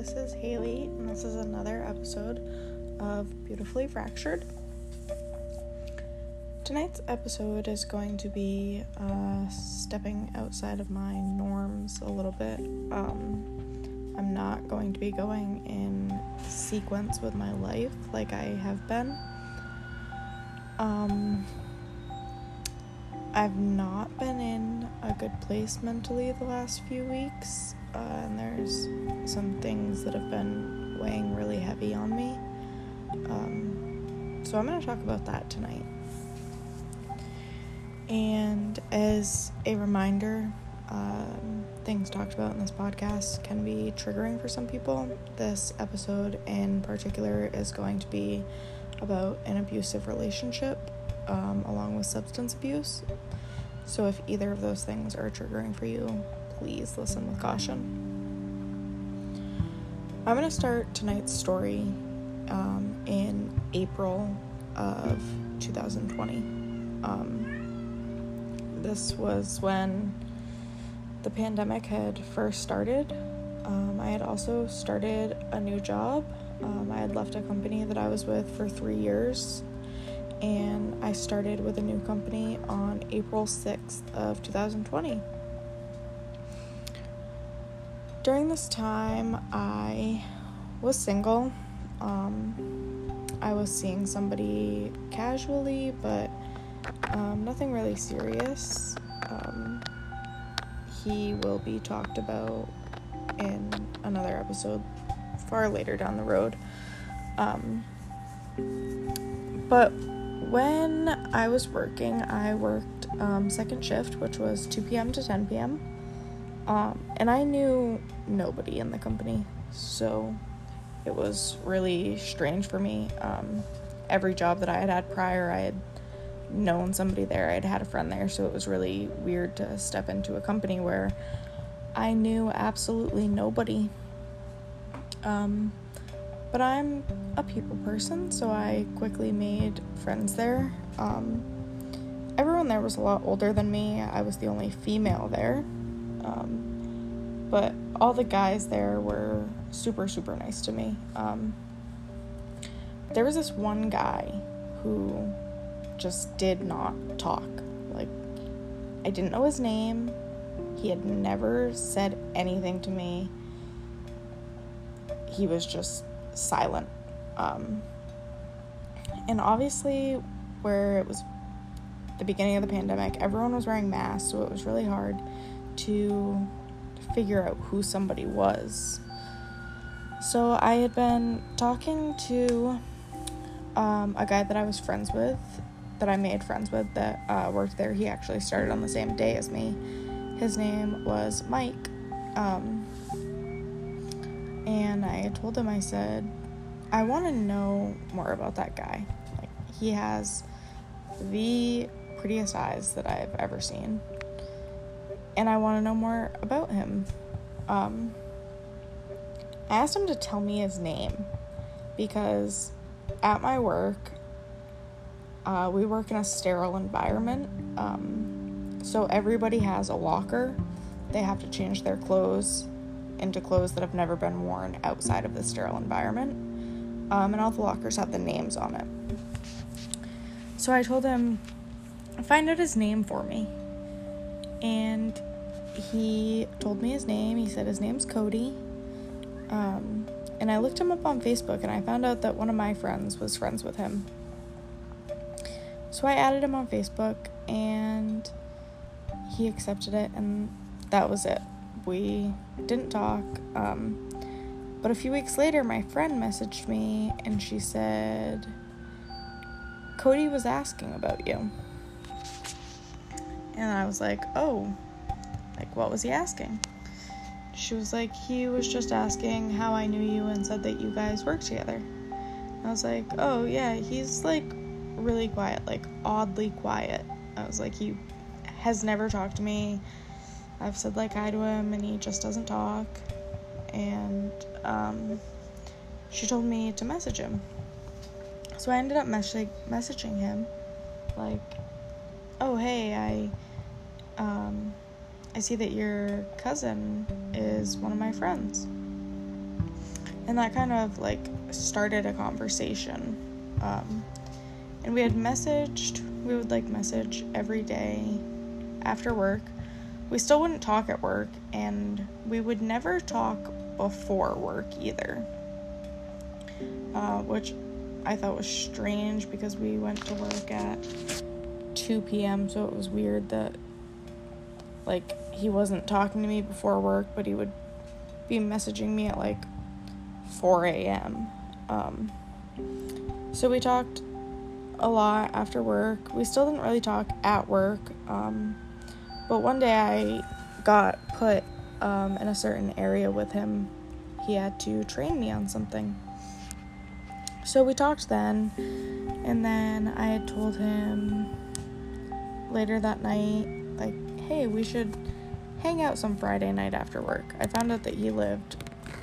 this is Haley, and this is another episode of Beautifully Fractured. Tonight's episode is going to be uh, stepping outside of my norms a little bit. Um, I'm not going to be going in sequence with my life like I have been. Um, I've not been in a good place mentally the last few weeks, uh, and there's some things that have been weighing really heavy on me. Um, so I'm going to talk about that tonight. And as a reminder, um, things talked about in this podcast can be triggering for some people. This episode in particular is going to be about an abusive relationship um, along with substance abuse. So, if either of those things are triggering for you, please listen with caution. I'm going to start tonight's story um, in April of 2020. Um, this was when the pandemic had first started. Um, I had also started a new job. Um, I had left a company that I was with for three years and I started with a new company on April 6th of 2020. During this time, I was single. Um, I was seeing somebody casually, but um, nothing really serious. Um, he will be talked about in another episode far later down the road. Um, but when I was working, I worked um, second shift, which was 2 p.m. to 10 p.m. Um, and I knew nobody in the company, so it was really strange for me. Um, every job that I had had prior, I had known somebody there, I'd had a friend there, so it was really weird to step into a company where I knew absolutely nobody. Um, but I'm a people person, so I quickly made friends there. Um, everyone there was a lot older than me. I was the only female there. Um, but all the guys there were super, super nice to me. Um, there was this one guy who just did not talk. Like, I didn't know his name. He had never said anything to me. He was just silent. Um, and obviously, where it was the beginning of the pandemic, everyone was wearing masks, so it was really hard to figure out who somebody was. So I had been talking to um, a guy that I was friends with, that I made friends with, that uh, worked there. He actually started on the same day as me. His name was Mike. Um, and I told him, I said, I want to know more about that guy. Like, he has the prettiest eyes that I've ever seen. And I want to know more about him. Um, I asked him to tell me his name because at my work, uh, we work in a sterile environment. Um, so everybody has a locker. They have to change their clothes into clothes that have never been worn outside of the sterile environment. Um, and all the lockers have the names on it. So I told him, find out his name for me. And he told me his name. He said his name's Cody. Um, and I looked him up on Facebook and I found out that one of my friends was friends with him. So I added him on Facebook and he accepted it, and that was it we didn't talk. Um, but a few weeks later, my friend messaged me and she said, Cody was asking about you. And I was like, oh, like, what was he asking? She was like, he was just asking how I knew you and said that you guys worked together. I was like, oh, yeah, he's like really quiet, like oddly quiet. I was like, he has never talked to me I've said like hi to him and he just doesn't talk. And um, she told me to message him. So I ended up messaging messaging him, like, "Oh hey, I, um, I see that your cousin is one of my friends." and that kind of like started a conversation. Um, and we had messaged, we would like message every day after work. We still wouldn't talk at work, and we would never talk before work either. Uh, which I thought was strange because we went to work at 2 p.m., so it was weird that, like, he wasn't talking to me before work, but he would be messaging me at like 4 a.m. Um, so we talked a lot after work. We still didn't really talk at work, um, but one day I got put um, in a certain area with him. He had to train me on something. So we talked then, and then I had told him later that night, like, hey, we should hang out some Friday night after work. I found out that he lived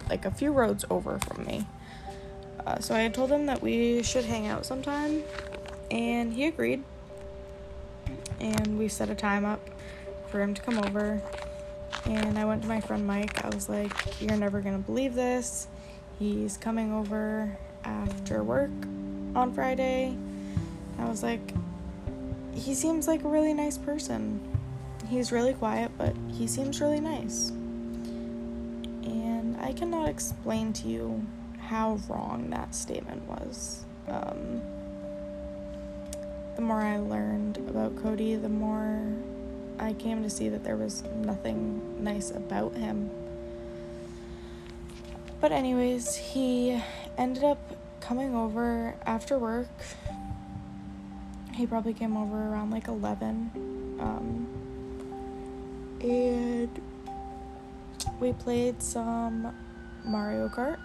like a few roads over from me. Uh, so I told him that we should hang out sometime, and he agreed. And we set a time up for him to come over. And I went to my friend Mike. I was like, You're never gonna believe this. He's coming over after work on Friday. I was like, he seems like a really nice person. He's really quiet, but he seems really nice. And I cannot explain to you how wrong that statement was. Um, the more I learned about Cody, the more I came to see that there was nothing nice about him. But, anyways, he ended up coming over after work. He probably came over around like 11. Um, and we played some Mario Kart.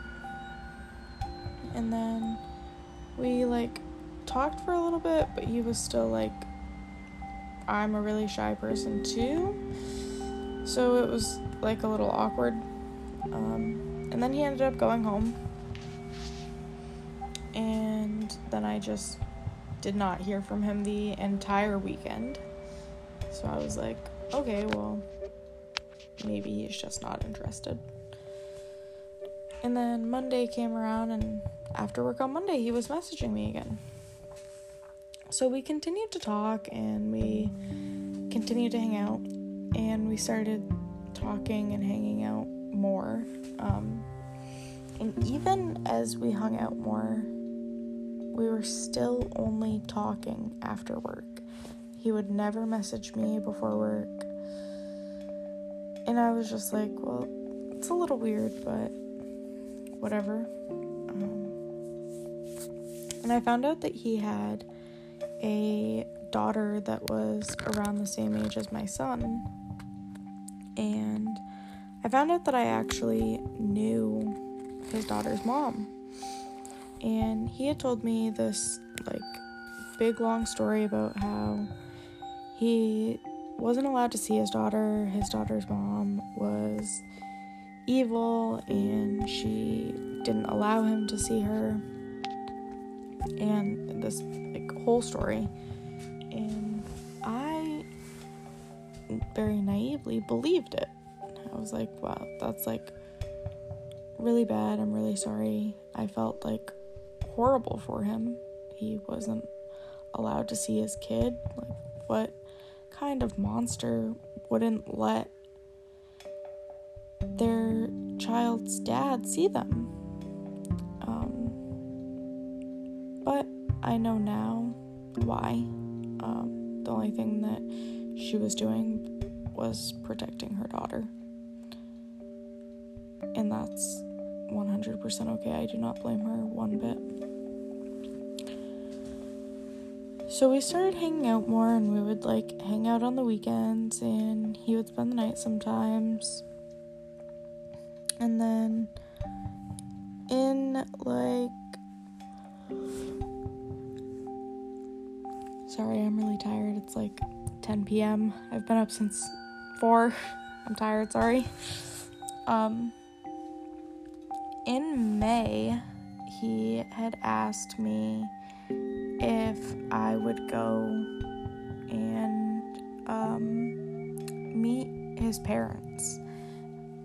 And then we like talked for a little bit, but he was still like, I'm a really shy person too. So it was like a little awkward. Um, and then he ended up going home and then I just did not hear from him the entire weekend. So I was like, okay, well, maybe he's just not interested. And then Monday came around, and after work on Monday, he was messaging me again. So we continued to talk and we continued to hang out, and we started talking and hanging out more. Um, and even as we hung out more, we were still only talking after work. He would never message me before work. And I was just like, well, it's a little weird, but whatever. Um, and I found out that he had a daughter that was around the same age as my son. And I found out that I actually knew his daughter's mom and he had told me this like big long story about how he wasn't allowed to see his daughter. His daughter's mom was evil and she didn't allow him to see her. And this like whole story. And I very naively believed it. I was like, wow, that's like really bad. I'm really sorry. I felt like horrible for him. He wasn't allowed to see his kid. Like, what kind of monster wouldn't let their child's dad see them? Um, but I know now why. Um, the only thing that she was doing was protecting her daughter. And that's 100% okay. I do not blame her one bit. So we started hanging out more and we would like hang out on the weekends and he would spend the night sometimes. And then in like Sorry, I'm really tired. It's like 10 p.m. I've been up since 4. I'm tired, sorry. Um in May, he had asked me if I would go and um, meet his parents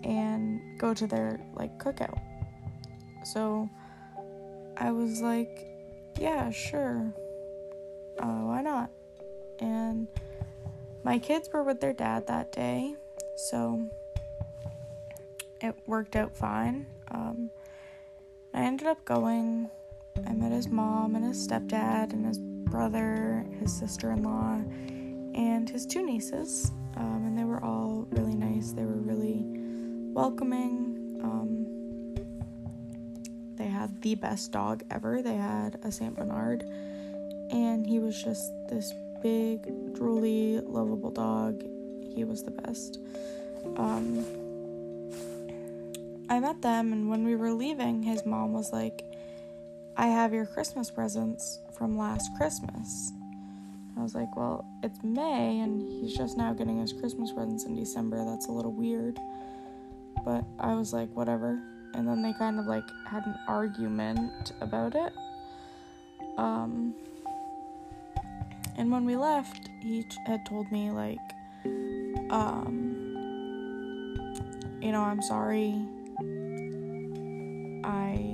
and go to their like cookout. So I was like, yeah, sure. Uh, why not? And my kids were with their dad that day, so it worked out fine. Um, I ended up going. I met his mom and his stepdad and his brother, his sister in law, and his two nieces. Um, and they were all really nice. They were really welcoming. Um, they had the best dog ever. They had a St. Bernard, and he was just this big, drooly, lovable dog. He was the best. Um, I met them, and when we were leaving, his mom was like, I have your Christmas presents from last Christmas. I was like, Well, it's May, and he's just now getting his Christmas presents in December. That's a little weird. But I was like, Whatever. And then they kind of like had an argument about it. Um, and when we left, he had told me, like, um, you know, I'm sorry I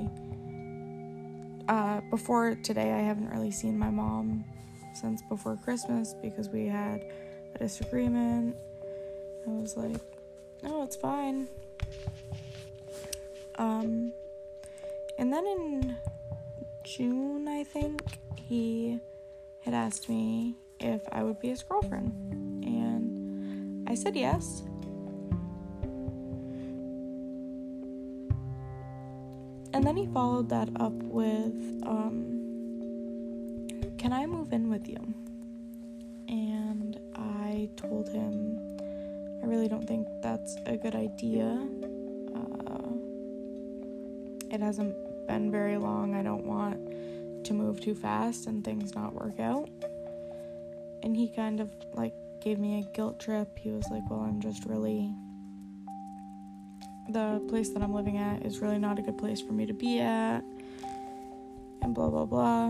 before today I haven't really seen my mom since before Christmas because we had a disagreement. I was like, no, it's fine. Um, and then in June, I think, he had asked me if I would be his girlfriend. And I said yes. And then he followed that up with, um, Can I move in with you? And I told him, I really don't think that's a good idea. Uh, it hasn't been very long. I don't want to move too fast and things not work out. And he kind of like gave me a guilt trip. He was like, Well, I'm just really the place that I'm living at is really not a good place for me to be at, and blah blah blah.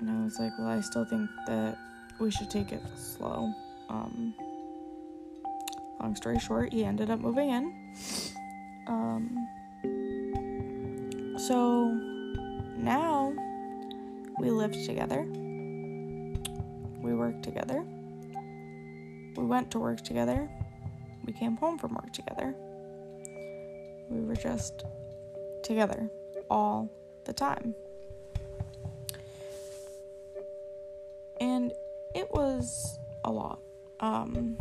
And I was like, well, I still think that we should take it slow. Um, long story short, he ended up moving in. Um, so now we live together. We work together. We went to work together. We came home from work together. We were just together all the time. And it was a lot. Um,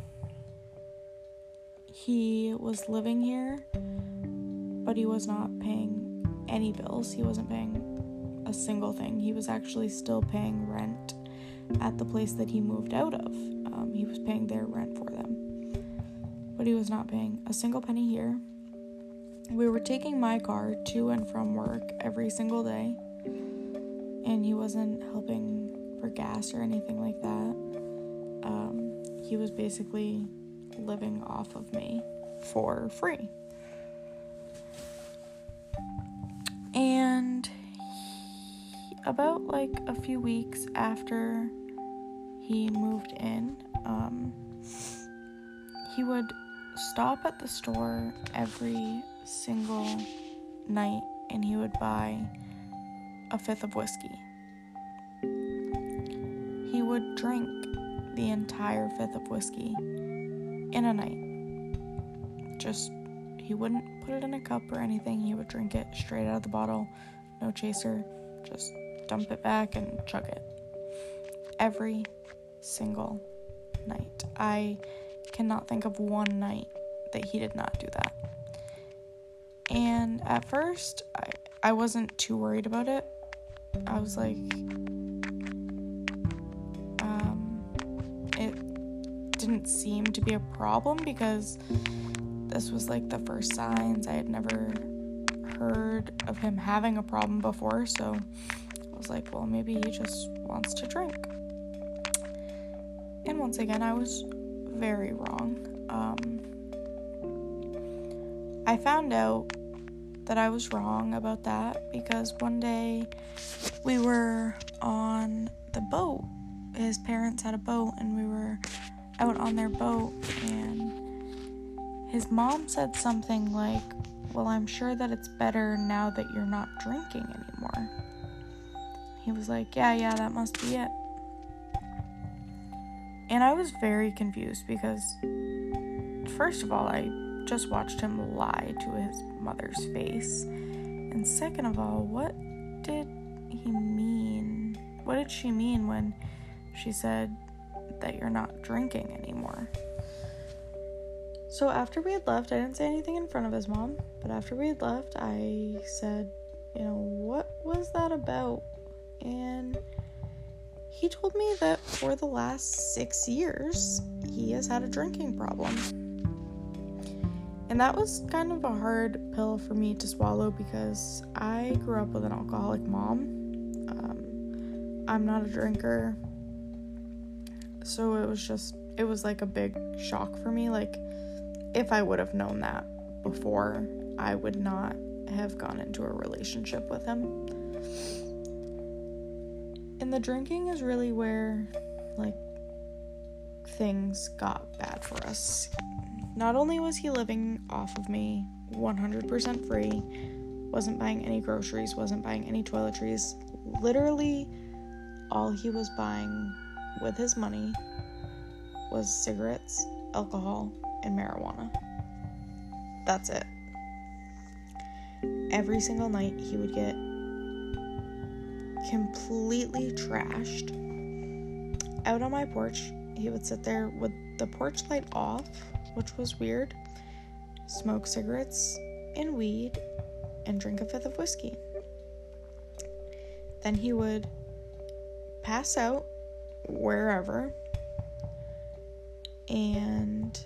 he was living here, but he was not paying any bills. He wasn't paying a single thing. He was actually still paying rent at the place that he moved out of. Um, he was paying their rent for them. But he was not paying a single penny here we were taking my car to and from work every single day, and he wasn't helping for gas or anything like that. Um, he was basically living off of me for free. And he, about like a few weeks after he moved in, um, he would stop at the store every single night and he would buy a fifth of whiskey. He would drink the entire fifth of whiskey in a night. Just, he wouldn't put it in a cup or anything. He would drink it straight out of the bottle, no chaser, just dump it back and chug it. Every single night. I cannot think of one night that he did not do that. And at first, I, I wasn't too worried about it. I was like, um, it didn't seem to be a problem because this was like the first signs. I had never heard of him having a problem before, so I was like, well, maybe he just wants to drink. And once again, I was very wrong. Um, I found out that I was wrong about that because one day we were on the boat. His parents had a boat and we were out on their boat and his mom said something like Well, I'm sure that it's better now that you're not drinking anymore. He was like, Yeah, yeah, that must be it. And I was very confused because, first of all, I just watched him lie to his mother's face. And second of all, what did he mean? What did she mean when she said that you're not drinking anymore? So after we had left, I didn't say anything in front of his mom, but after we had left, I said, you know, what was that about? And he told me that for the last six years, he has had a drinking problem. And that was kind of a hard pill for me to swallow because I grew up with an alcoholic mom. Um, I'm not a drinker. So it was just, it was like a big shock for me. Like, if I would have known that before, I would not have gone into a relationship with him. And the drinking is really where, like, things got bad for us. Not only was he living off of me 100% free, wasn't buying any groceries, wasn't buying any toiletries, literally all he was buying with his money was cigarettes, alcohol, and marijuana. That's it. Every single night he would get completely trashed. Out on my porch, he would sit there with the porch light off, which was weird, smoke cigarettes and weed, and drink a fifth of whiskey. Then he would pass out wherever, and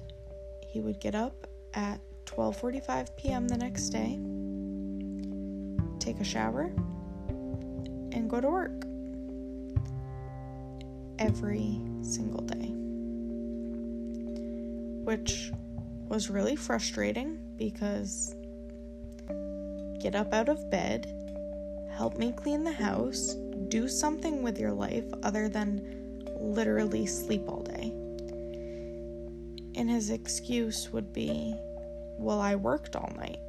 he would get up at 12:45 p.m. the next day, take a shower, and go to work every single day. Which was really frustrating because get up out of bed, help me clean the house, do something with your life other than literally sleep all day. And his excuse would be, Well, I worked all night.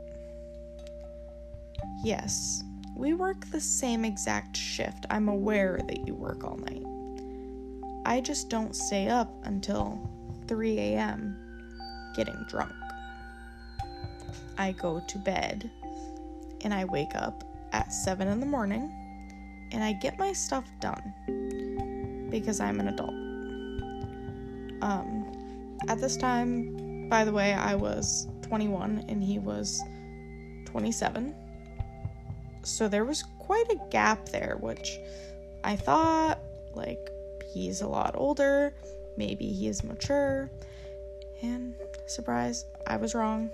Yes, we work the same exact shift. I'm aware that you work all night. I just don't stay up until 3 a.m. getting drunk. I go to bed and I wake up at 7 in the morning and I get my stuff done because I'm an adult. Um, at this time, by the way, I was 21 and he was 27 so there was quite a gap there, which I thought, like, he's a lot older, maybe he's mature, and surprise, I was wrong.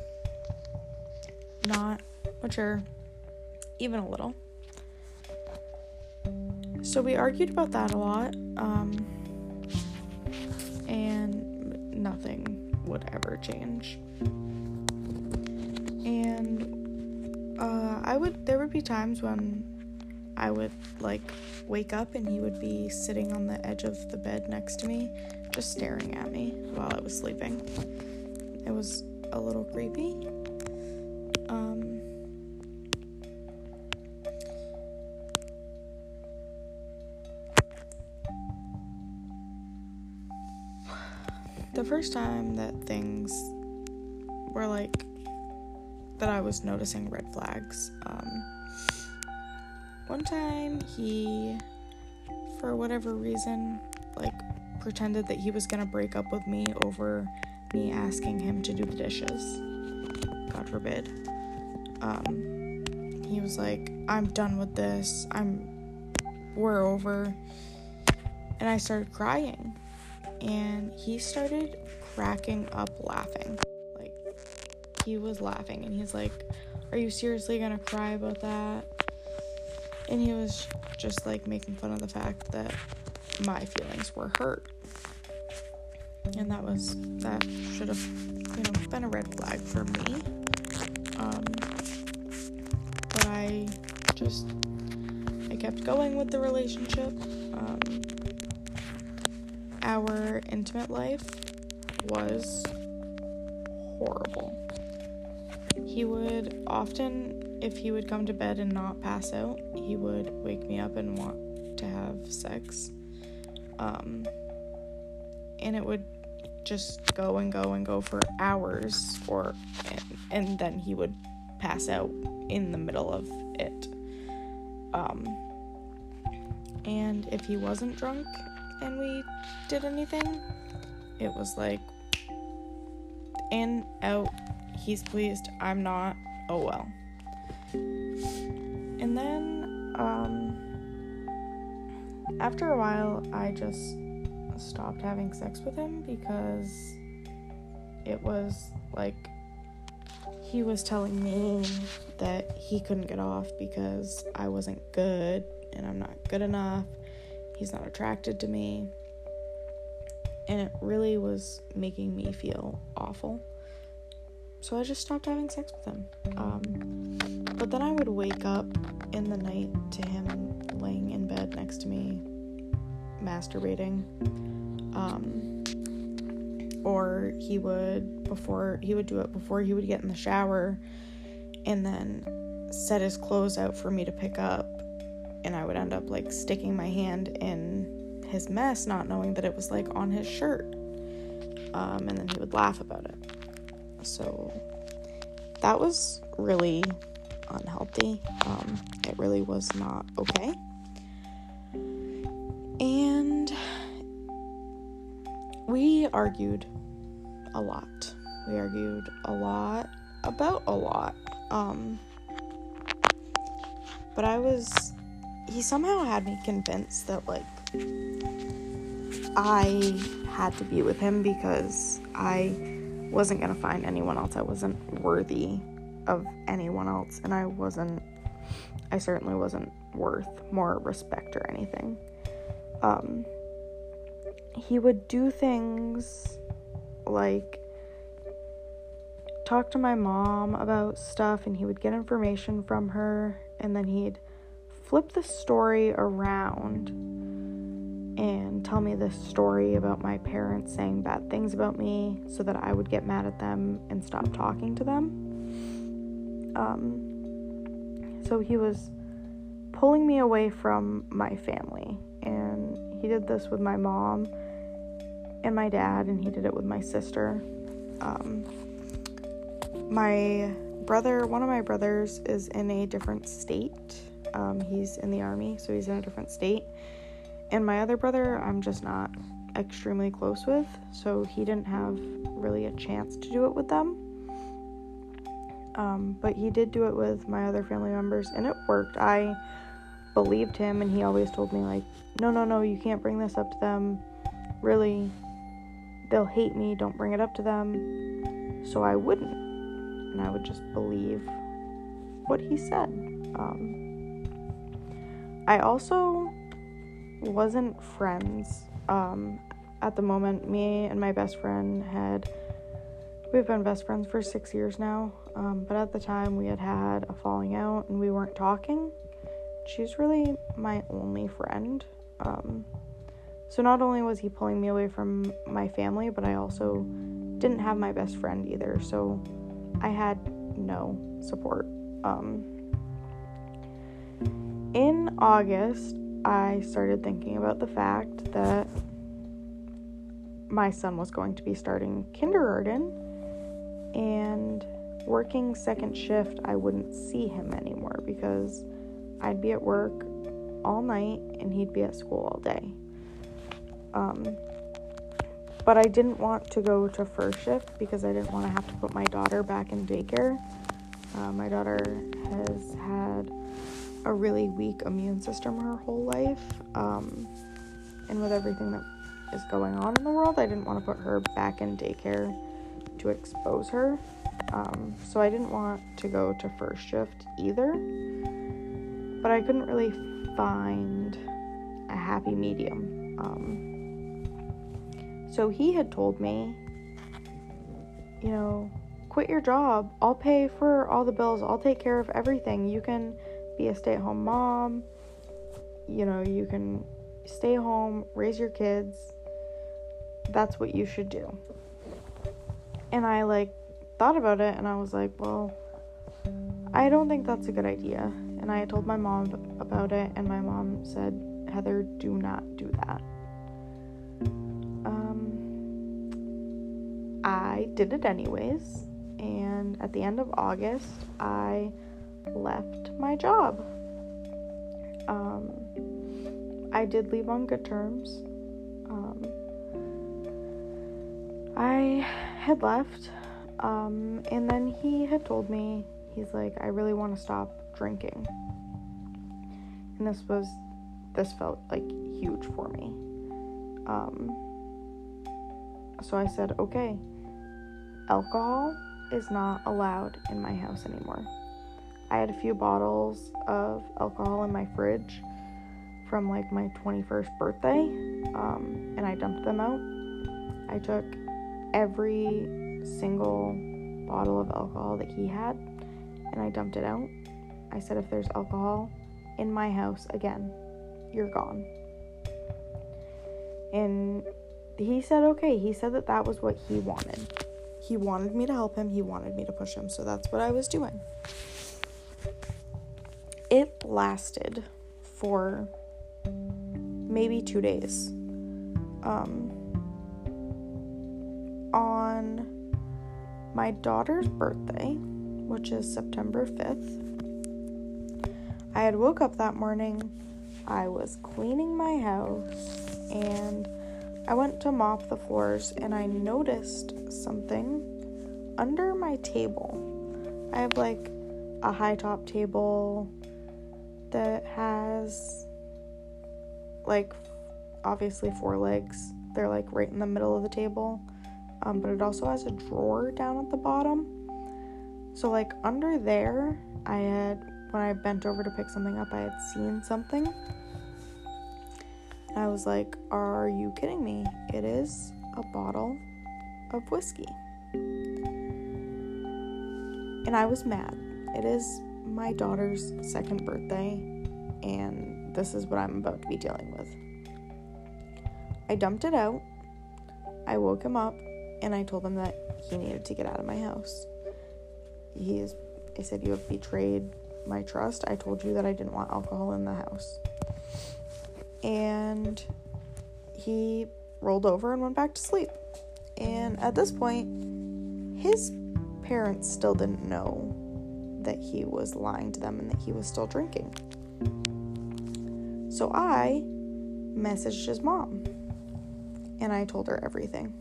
Not mature, even a little. So we argued about that a lot, um, and nothing would ever change. And uh, I would. There would be times when I would like wake up and he would be sitting on the edge of the bed next to me, just staring at me while I was sleeping. It was a little creepy. Um, the first time that things were like that I was noticing red flags. Um, one time he, for whatever reason, like pretended that he was gonna break up with me over me asking him to do the dishes. God forbid. Um, he was like, I'm done with this. I'm, we're over. And I started crying. And he started cracking up laughing Like, he was laughing and he's like, Are you seriously gonna cry about that? And he was just like making fun of the fact that my feelings were hurt. And that was, that should have, you know, been a red flag for me. Um, but I just, I kept going with the relationship. Um, our intimate life was horrible he would often, if he would come to bed and not pass out, he would wake me up and want to have sex. Um, and it would just go and go and go for hours, or and, and then he would pass out in the middle of it. Um, and if he wasn't drunk and we did anything, it was like in, out, he's pleased, I'm not, oh well. And then, um, after a while, I just stopped having sex with him because it was like he was telling me that he couldn't get off because I wasn't good and I'm not good enough. He's not attracted to me. And it really was making me feel awful. So I just stopped having sex with him. Um, but then I would wake up in the night to him laying in bed next to me, masturbating. Um, or he would before he would do it before he would get in the shower and then set his clothes out for me to pick up. And I would end up like sticking my hand in his mess not knowing that it was like on his shirt. Um, and then he would laugh about it. So that was really unhealthy. Um, it really was not okay argued a lot. We argued a lot about a lot. Um, but I was, he somehow had me convinced that, like, I had to be with him because I wasn't going to find anyone else. I wasn't worthy of anyone else, and I wasn't, I certainly wasn't worth more respect or anything. Um, he would do things like talk to my mom about stuff and he would get information from her and then he'd flip the story around and tell me this story about my parents saying bad things about me so that I would get mad at them and stop talking to them. Um, so he was pulling me away from my family and he did this with my mom and my dad, and he did it with my sister. Um, my brother, one of my brothers, is in a different state. Um, he's in the army, so he's in a different state. And my other brother, I'm just not extremely close with, so he didn't have really a chance to do it with them. Um, but he did do it with my other family members, and it worked. I believed him, and he always told me, like, no, no, no, you can't bring this up to them. Really, they'll hate me, don't bring it up to them. So I wouldn't. And I would just believe what he said. Um, I also wasn't friends. Um, at the moment, me and my best friend had, we've been best friends for six years now. Um, but at the time, we had had a falling out and we weren't talking. She's really my only friend. So not only was he pulling me away from my family, but I also didn't have my best friend either. So I had no support. Um, in August, I started thinking about the fact that my son was going to be starting kindergarten and working second shift, I wouldn't see him anymore because I'd be at work all night and he'd be at school all day. Um, but I didn't want to go to first shift because I didn't want to have to put my daughter back in daycare. Uh, my daughter has had a really weak immune system her whole life. Um, and with everything that is going on in the world, I didn't want to put her back in daycare to expose her. Um, so I didn't want to go to first shift either. But I couldn't really find a happy medium. Um, so he had told me, you know, quit your job. I'll pay for all the bills. I'll take care of everything. You can be a stay at home mom. You know, you can stay home, raise your kids. That's what you should do. And I like thought about it and I was like, well, I don't think that's a good idea. And I told my mom about it, and my mom said, Heather, do not do that. I did it anyways, and at the end of August, I left my job. Um, I did leave on good terms. Um, I had left, um, and then he had told me, he's like, I really want to stop drinking. And this was, this felt like huge for me. Um, so I said, okay, alcohol is not allowed in my house anymore. I had a few bottles of alcohol in my fridge from like my 21st birthday, um, and I dumped them out. I took every single bottle of alcohol that he had and I dumped it out. I said, if there's alcohol in my house again, you're gone. And he said, okay. He said that that was what he wanted. He wanted me to help him, he wanted me to push him, so that's what I was doing. It lasted for maybe two days. Um, on my daughter's birthday, which is September 5th, I had woke up that morning, I was cleaning my house, and I went to mop the floors and I noticed something under my table. I have like a high top table that has like obviously four legs. They're like right in the middle of the table. Um, but it also has a drawer down at the bottom. So, like under there, I had, when I bent over to pick something up, I had seen something. I was like, Are you kidding me? It is a bottle of whiskey. And I was mad. It is my daughter's second birthday, and this is what I'm about to be dealing with. I dumped it out. I woke him up and I told him that he needed to get out of my house. He is I said you have betrayed my trust. I told you that I didn't want alcohol in the house. And he rolled over and went back to sleep. And at this point, his parents still didn't know that he was lying to them and that he was still drinking. So I messaged his mom and I told her everything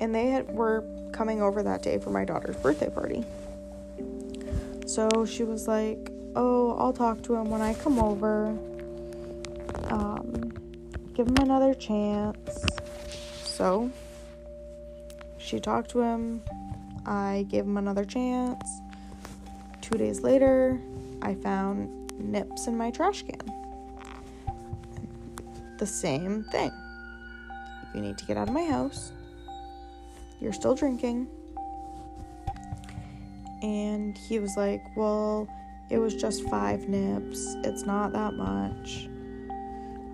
and they had, were coming over that day for my daughter's birthday party. So she was like, "Oh, I'll talk to him when I come over. Give him another chance." So she talked to him. I gave him another chance. Two days later, I found nips in my trash can. The same thing. If you need to get out of my house you're still drinking. And he was like, Well, it was just five nips. It's not that much.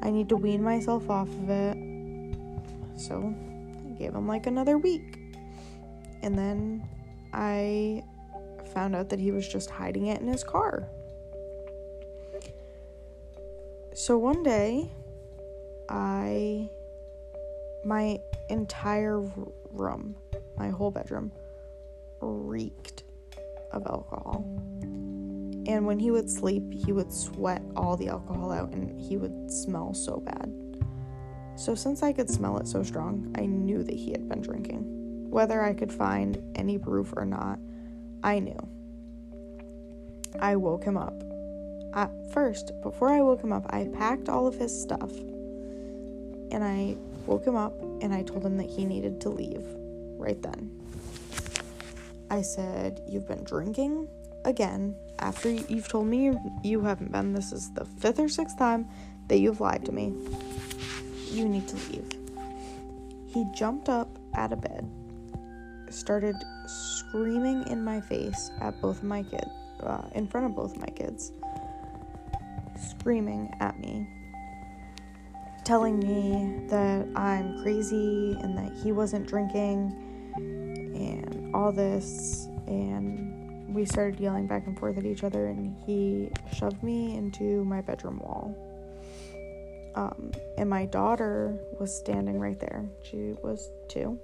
I need to wean myself off of it. So I gave him like another week. And then I found out that he was just hiding it in his car. So one day, I, my entire room, my whole bedroom, reeked of alcohol. And when he would sleep, he would sweat all the alcohol out and he would smell so bad. So, since I could smell it so strong, I knew that he had been drinking. Whether I could find any proof or not, I knew. I woke him up. At first, before I woke him up, I packed all of his stuff and I woke him up and I told him that he needed to leave right then. I said, You've been drinking again after you've told me you haven't been. This is the fifth or sixth time that you've lied to me. You need to leave. He jumped up out of bed, started screaming in my face at both my kids, uh, in front of both my kids, screaming at me telling me that I'm crazy and that he wasn't drinking and all this and we started yelling back and forth at each other, and he shoved me into my bedroom wall. Um, and my daughter was standing right there. She was two.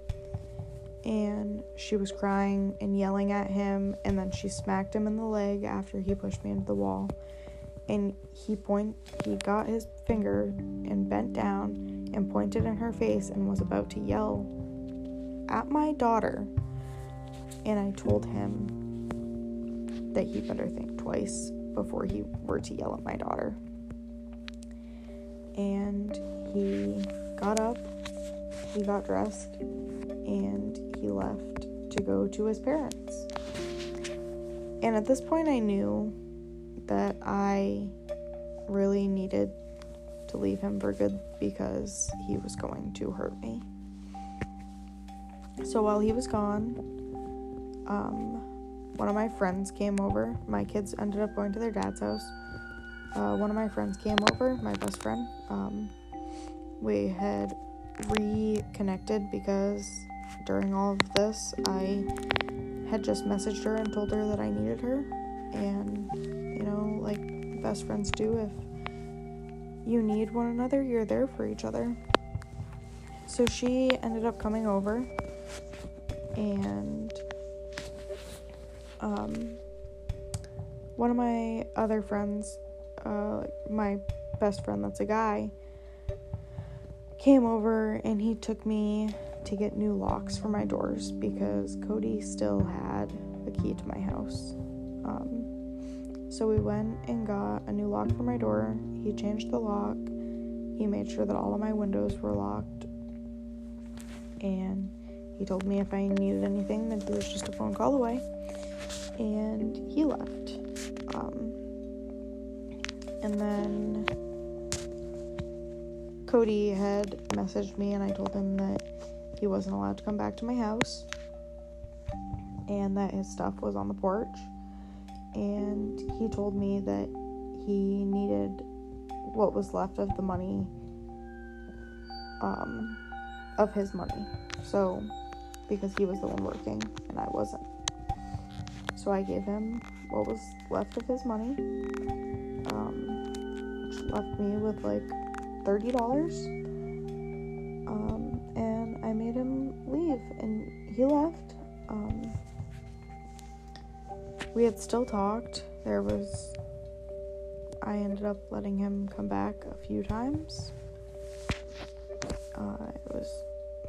And she was crying and yelling at him, and then she smacked him in the leg after he pushed me into the wall. And he point he got his finger and bent down and pointed in her face and was about to yell at my daughter. And I told him that he better think twice before he were to yell at my daughter and he got up, he got dressed, and he left to go to his parents. And at this point, I knew that I really needed to leave him for good because he was going to hurt me. So while he was gone, um, one of my friends came over. My kids ended up going to their dad's house uh, one of my friends came over, my best friend. Um, we had reconnected because during all of this, I had just messaged her and told her that I needed her. And, you know, like best friends do, if you need one another, you're there for each other. So she ended up coming over and um, one of my other friends uh, my best friend that's a guy came over and he took me to get new locks for my doors because Cody still had the key to my house. Um, so we went and got a new lock for my door. He changed the lock. He made sure that all of my windows were locked. And he told me if I needed anything, that he was just a phone call away. And he left. Um, and then Cody had messaged me, and I told him that he wasn't allowed to come back to my house and that his stuff was on the porch. And he told me that he needed what was left of the money, um, of his money. So, because he was the one working and I wasn't. So I gave him what was left of his money um, left me with like $30. Um, and I made him leave, and he left. Um, we had still talked. There was. I ended up letting him come back a few times. Uh, it was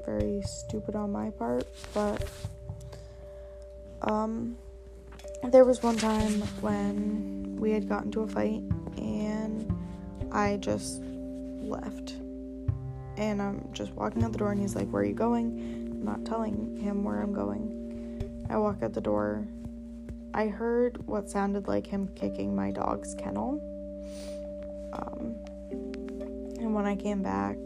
very stupid on my part, but um, there was one time when we had gotten to a fight and I just left. And I'm just walking out the door and he's like, Where are you going? I'm not telling him where I'm going. I walk out the door. I heard what sounded like him kicking my dog's kennel. Um, and when I came back,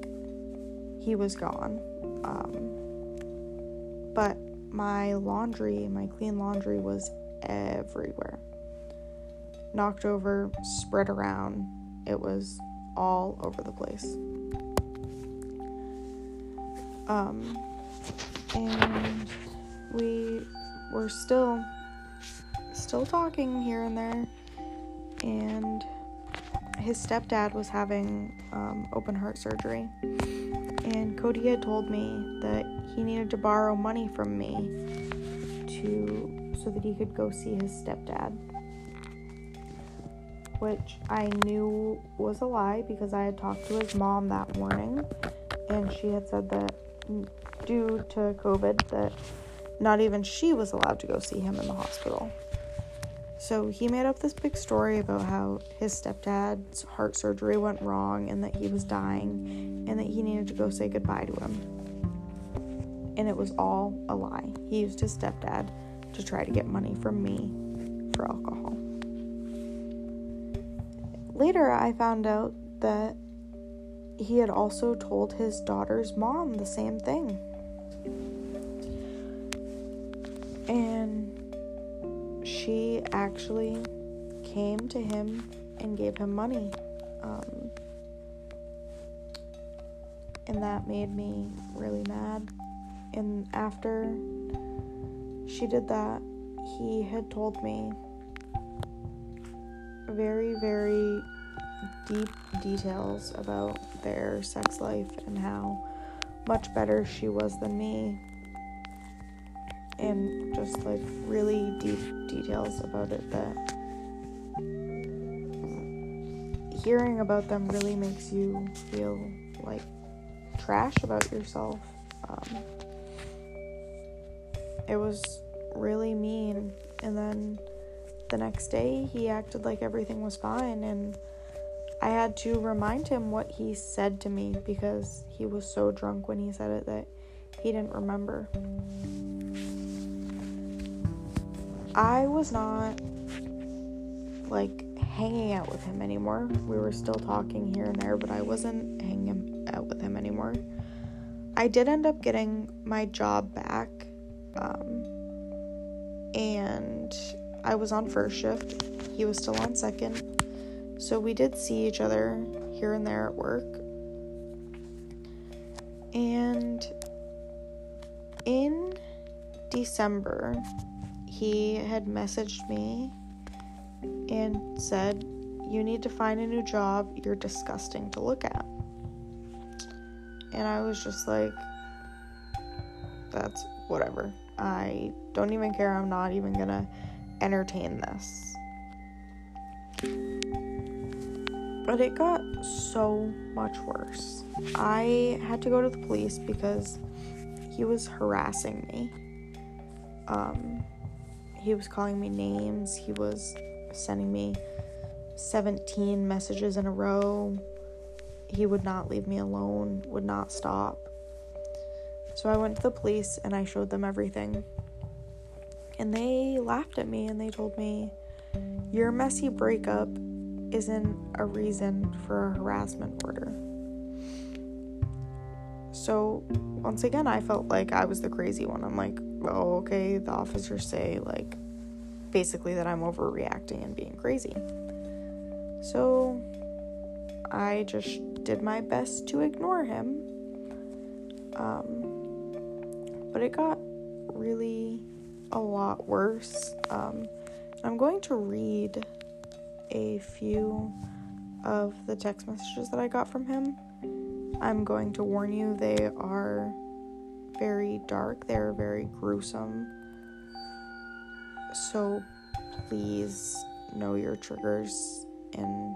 he was gone. Um, but my laundry, my clean laundry, was everywhere. Knocked over, spread around. It was all over the place. Um, and we were still still talking here and there and his stepdad was having um, open heart surgery and cody had told me that he needed to borrow money from me to so that he could go see his stepdad. Which I knew was a lie because I had talked to his mom that morning and she had said that due to COVID that not even she was allowed to go see him in the hospital. So he made up this big story about how his stepdad's heart surgery went wrong and that he was dying and that he needed to go say goodbye to him. And it was all a lie. He used his stepdad to try to get money from me for alcohol. Later, I found out that he had also told his daughter's mom the same thing. And she actually came to him and gave him money. Um, and that made me really mad. And after she did that, he had told me very, very deep details about their sex life and how much better she was than me. And just like really deep details about it that hearing about them really makes you feel like trash about yourself. Um, it was really mean. And then the next day, he acted like everything was fine. And I had to remind him what he said to me because he was so drunk when he said it that he didn't remember. I was not like hanging out with him anymore. We were still talking here and there, but I wasn't hanging out with him anymore. I did end up getting my job back, um, and I was on first shift. He was still on second. So we did see each other here and there at work. And in December, he had messaged me and said, You need to find a new job. You're disgusting to look at. And I was just like, That's whatever. I don't even care. I'm not even gonna entertain this. But it got so much worse. I had to go to the police because he was harassing me. Um, he was calling me names. He was sending me 17 messages in a row. He would not leave me alone, would not stop. So I went to the police and I showed them everything. And they laughed at me and they told me, Your messy breakup isn't a reason for a harassment order. So once again, I felt like I was the crazy one. I'm like, oh, okay, the officers say, like, basically that I'm overreacting and being crazy. So I just did my best to ignore him. Um, but it got really a lot worse. Um, I'm going to read a few of the text messages that I got from him. I'm going to warn you, they are very dark, they're very gruesome. So please know your triggers and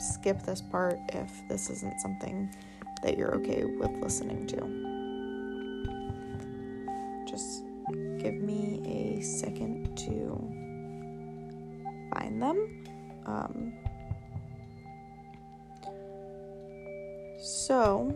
skip this part if this isn't something that you're okay with listening to. Second to find them. Um, so,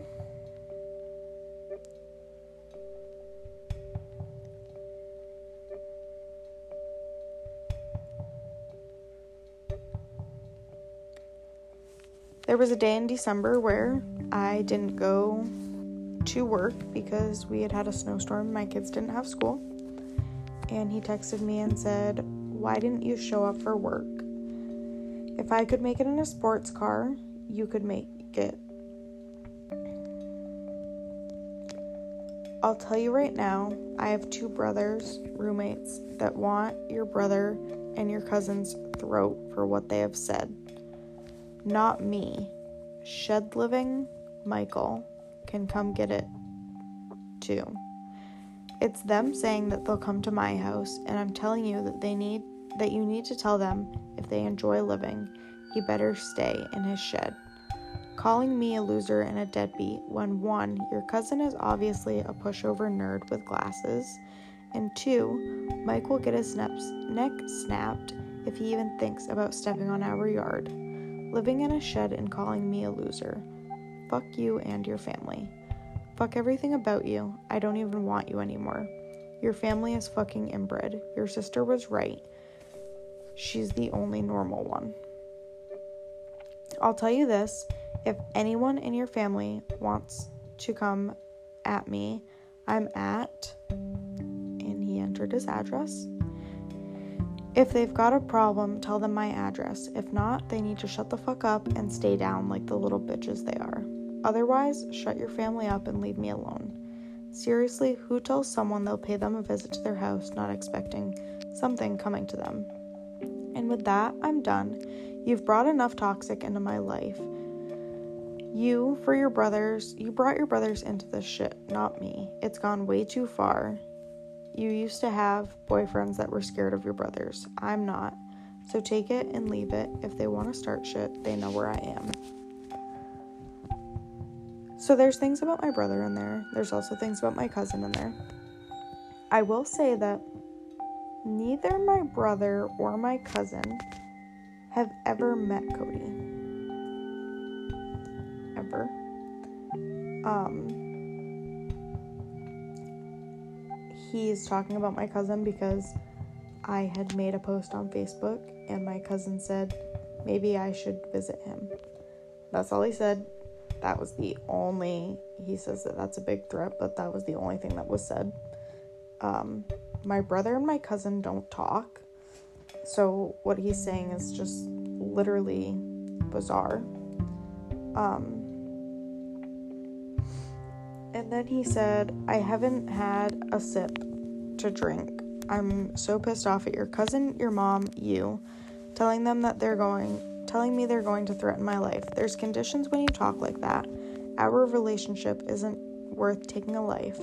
there was a day in December where I didn't go to work because we had had a snowstorm. My kids didn't have school. And he texted me and said, Why didn't you show up for work? If I could make it in a sports car, you could make it. I'll tell you right now, I have two brothers, roommates, that want your brother and your cousin's throat for what they have said. Not me. Shed living Michael can come get it too. It's them saying that they'll come to my house, and I'm telling you that they need that you need to tell them if they enjoy living, he better stay in his shed. Calling me a loser and a deadbeat when one, your cousin is obviously a pushover nerd with glasses, and two, Mike will get his neck snapped if he even thinks about stepping on our yard. Living in a shed and calling me a loser. Fuck you and your family. Fuck everything about you. I don't even want you anymore. Your family is fucking inbred. Your sister was right. She's the only normal one. I'll tell you this if anyone in your family wants to come at me, I'm at, and he entered his address. If they've got a problem, tell them my address. If not, they need to shut the fuck up and stay down like the little bitches they are. Otherwise, shut your family up and leave me alone. Seriously, who tells someone they'll pay them a visit to their house not expecting something coming to them? And with that, I'm done. You've brought enough toxic into my life. You, for your brothers, you brought your brothers into this shit, not me. It's gone way too far. You used to have boyfriends that were scared of your brothers. I'm not. So take it and leave it. If they want to start shit, they know where I am. So there's things about my brother in there. There's also things about my cousin in there. I will say that neither my brother or my cousin have ever met Cody. Ever. Um he's talking about my cousin because I had made a post on Facebook and my cousin said maybe I should visit him. That's all he said. That was the only, he says that that's a big threat, but that was the only thing that was said. Um, my brother and my cousin don't talk. So what he's saying is just literally bizarre. Um, and then he said, I haven't had a sip to drink. I'm so pissed off at your cousin, your mom, you, telling them that they're going, telling me they're going to threaten my life. There's conditions when you talk like that. Our relationship isn't worth taking a life.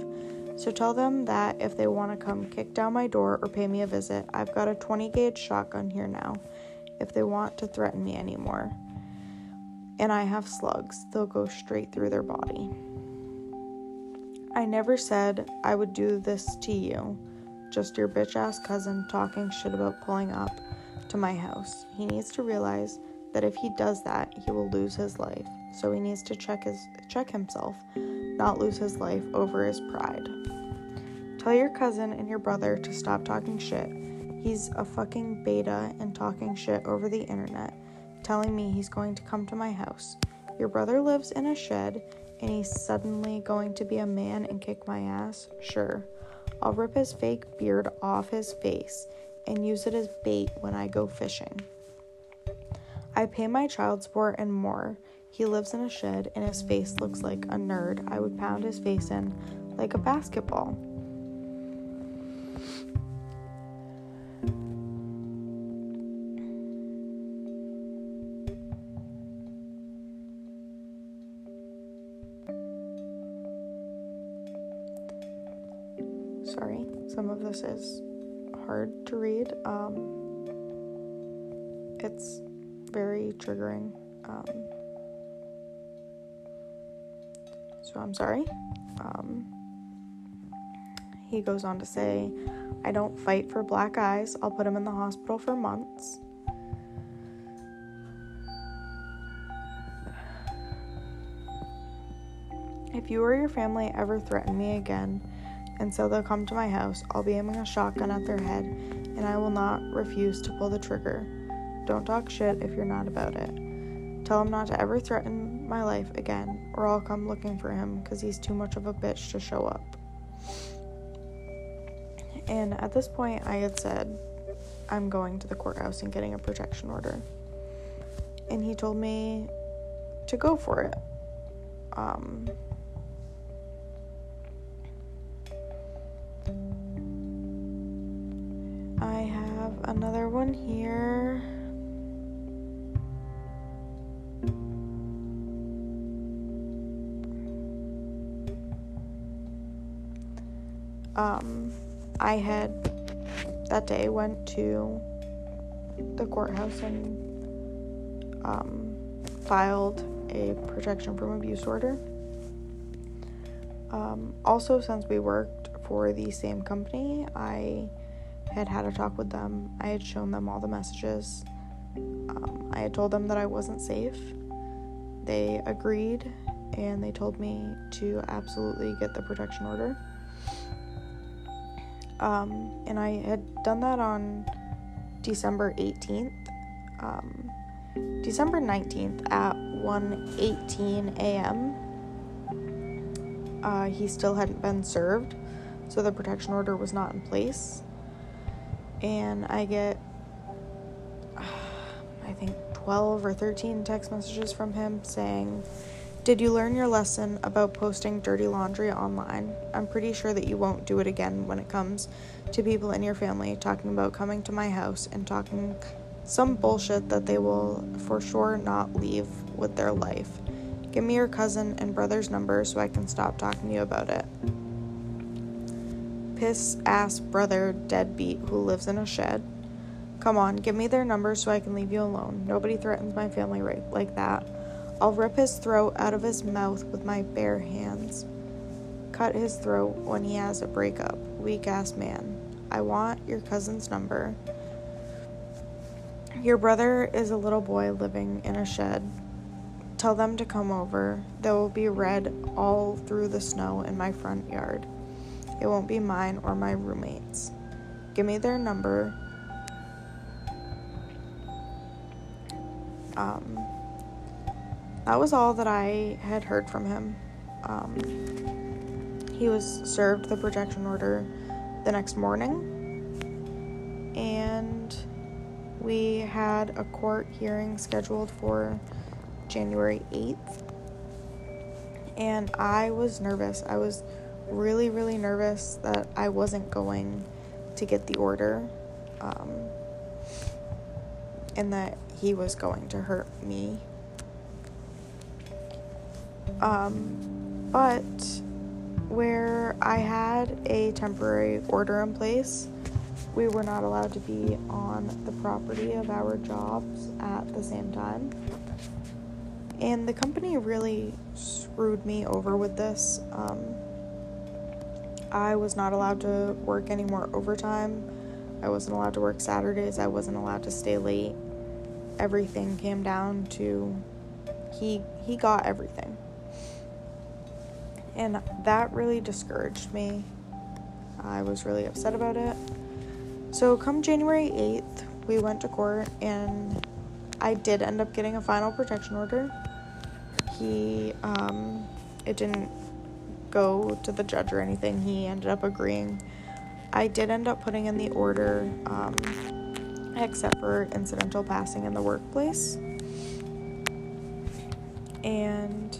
So tell them that if they want to come kick down my door or pay me a visit, I've got a 20 gauge shotgun here now if they want to threaten me anymore. And I have slugs, they'll go straight through their body. I never said I would do this to you. Just your bitch ass cousin talking shit about pulling up to my house. He needs to realize that if he does that, he will lose his life. So he needs to check his check himself, not lose his life over his pride. Tell your cousin and your brother to stop talking shit. He's a fucking beta and talking shit over the internet, telling me he's going to come to my house. Your brother lives in a shed and he's suddenly going to be a man and kick my ass? Sure. I'll rip his fake beard off his face and use it as bait when I go fishing. I pay my child support and more. He lives in a shed and his face looks like a nerd. I would pound his face in like a basketball. Sorry, some of this is hard to read. Um, it's very triggering. Um, so I'm sorry. Um, he goes on to say, I don't fight for black eyes. I'll put him in the hospital for months. If you or your family ever threaten me again, and so they'll come to my house, I'll be aiming a shotgun at their head, and I will not refuse to pull the trigger. Don't talk shit if you're not about it. Tell him not to ever threaten my life again, or I'll come looking for him because he's too much of a bitch to show up. And at this point, I had said, I'm going to the courthouse and getting a protection order. And he told me to go for it. Um, day went to the courthouse and um, filed a protection from abuse order. Um, also, since we worked for the same company, I had had a talk with them. I had shown them all the messages. Um, I had told them that I wasn't safe. They agreed and they told me to absolutely get the protection order. Um, and I had done that on December 18th. Um, December 19th at 1:18 a.m. Uh, he still hadn't been served, so the protection order was not in place. And I get, uh, I think, 12 or 13 text messages from him saying, Did you learn your lesson about posting dirty laundry online? I'm pretty sure that you won't do it again when it comes to people in your family talking about coming to my house and talking some bullshit that they will for sure not leave with their life. Give me your cousin and brother's number so I can stop talking to you about it. Piss ass brother deadbeat who lives in a shed. Come on, give me their number so I can leave you alone. Nobody threatens my family right like that. I'll rip his throat out of his mouth with my bare hands. Cut his throat when he has a breakup. Weak ass man. I want your cousin's number. Your brother is a little boy living in a shed. Tell them to come over. There will be red all through the snow in my front yard. It won't be mine or my roommates. Give me their number. Um, that was all that I had heard from him. Um, he was served the protection order the next morning, and we had a court hearing scheduled for January 8th. And I was nervous. I was really, really nervous that I wasn't going to get the order um, and that he was going to hurt me. Um, but where I had a temporary order in place, we were not allowed to be on the property of our jobs at the same time. And the company really screwed me over with this. Um, I was not allowed to work any more overtime. I wasn't allowed to work Saturdays. I wasn't allowed to stay late. Everything came down to he he got everything. And that really discouraged me. I was really upset about it. So, come January 8th, we went to court and I did end up getting a final protection order. He, um, it didn't go to the judge or anything, he ended up agreeing. I did end up putting in the order, um, except for incidental passing in the workplace. And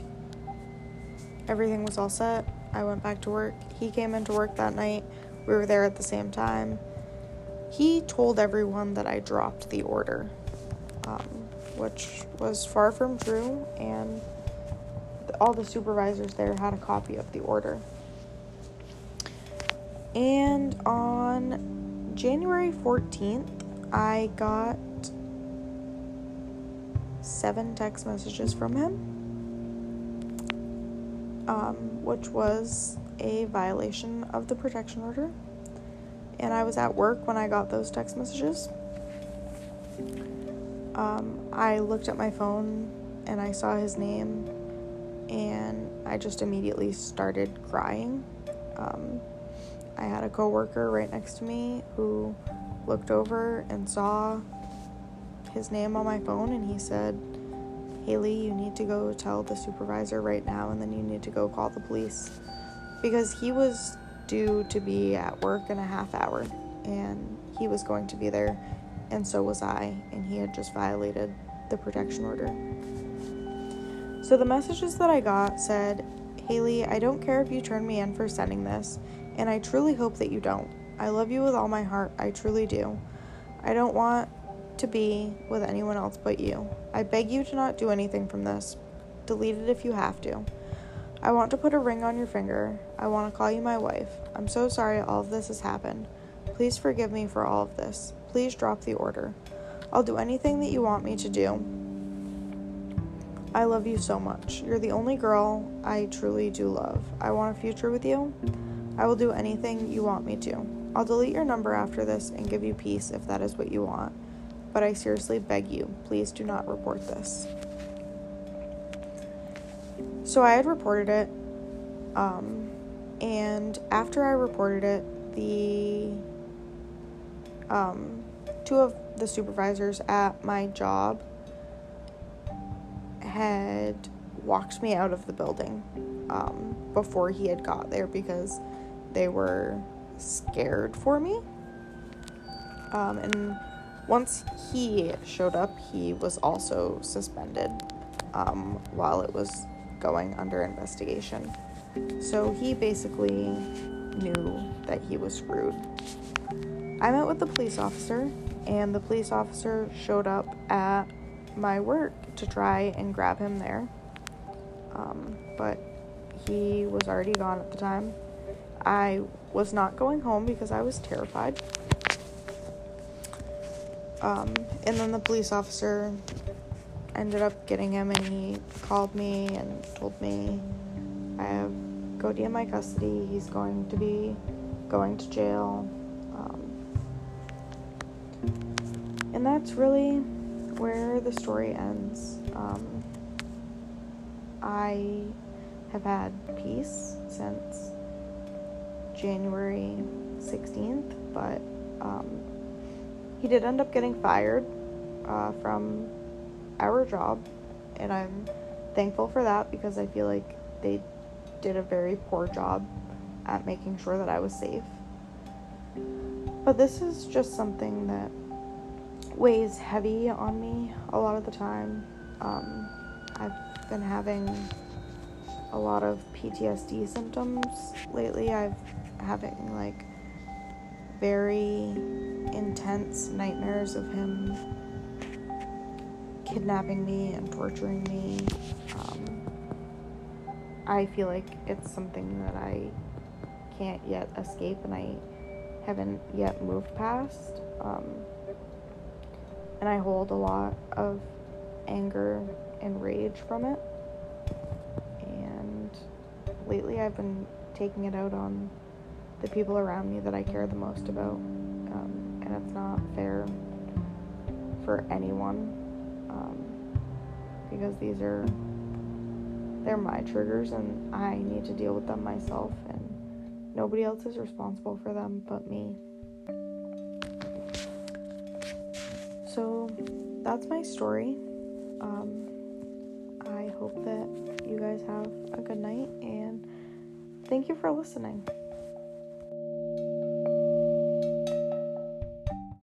everything was all set. I went back to work. He came into work that night. We were there at the same time. He told everyone that I dropped the order, um, which was far from true, and all the supervisors there had a copy of the order. And on January 14th, I got seven text messages from him, um, which was a violation of the protection order and I was at work when I got those text messages. Um, I looked at my phone and I saw his name, and I just immediately started crying. Um, I had a coworker right next to me who looked over and saw his name on my phone, and he said, Haley, you need to go tell the supervisor right now, and then you need to go call the police. Because he was due to be at work in a half hour, and he was going to be there, and so was I, and he had just violated the protection order. So the messages that I got said, Haley, I don't care if you turn me in for sending this, and I truly hope that you don't. I love you with all my heart, I truly do. I don't want to be with anyone else but you. I beg you to not do anything from this. Delete it if you have to. I want to put a ring on your finger. I want to call you my wife. I'm so sorry all of this has happened. Please forgive me for all of this. Please drop the order. I'll do anything that you want me to do. I love you so much. You're the only girl I truly do love. I want a future with you. I will do anything you want me to. I'll delete your number after this and give you peace if that is what you want. But I seriously beg you, please do not report this. So I had reported it, um, and after I reported it, the um, two of the supervisors at my job had walked me out of the building um, before he had got there because they were scared for me. Um, and once he showed up, he was also suspended um, while it was going under investigation. So he basically knew that he was screwed. I met with the police officer, and the police officer showed up at my work to try and grab him there. Um, but he was already gone at the time. I was not going home because I was terrified. Um, and then the police officer ended up getting him and he called me and told me I have Cody in my custody. He's going to be going to jail. Um, and that's really where the story ends. Um, I have had peace since January 16th, but um, he did end up getting fired uh, from our job, and I'm thankful for that because I feel like they did a very poor job at making sure that I was safe. But this is just something that weighs heavy on me a lot of the time. Um, I've been having a lot of PTSD symptoms lately. I've having like very intense nightmares of him kidnapping me and torturing me. Um, I feel like it's something that I can't yet escape and I haven't yet moved past. Um, and I hold a lot of anger and rage from it. And lately I've been taking it out on the people around me that I care the most about. Um, and it's not fair for anyone um, because these are they're my triggers and I need to deal with them myself and nobody else is responsible for them but me. So that's my story. Um, I hope that you guys have a good night and thank you for listening.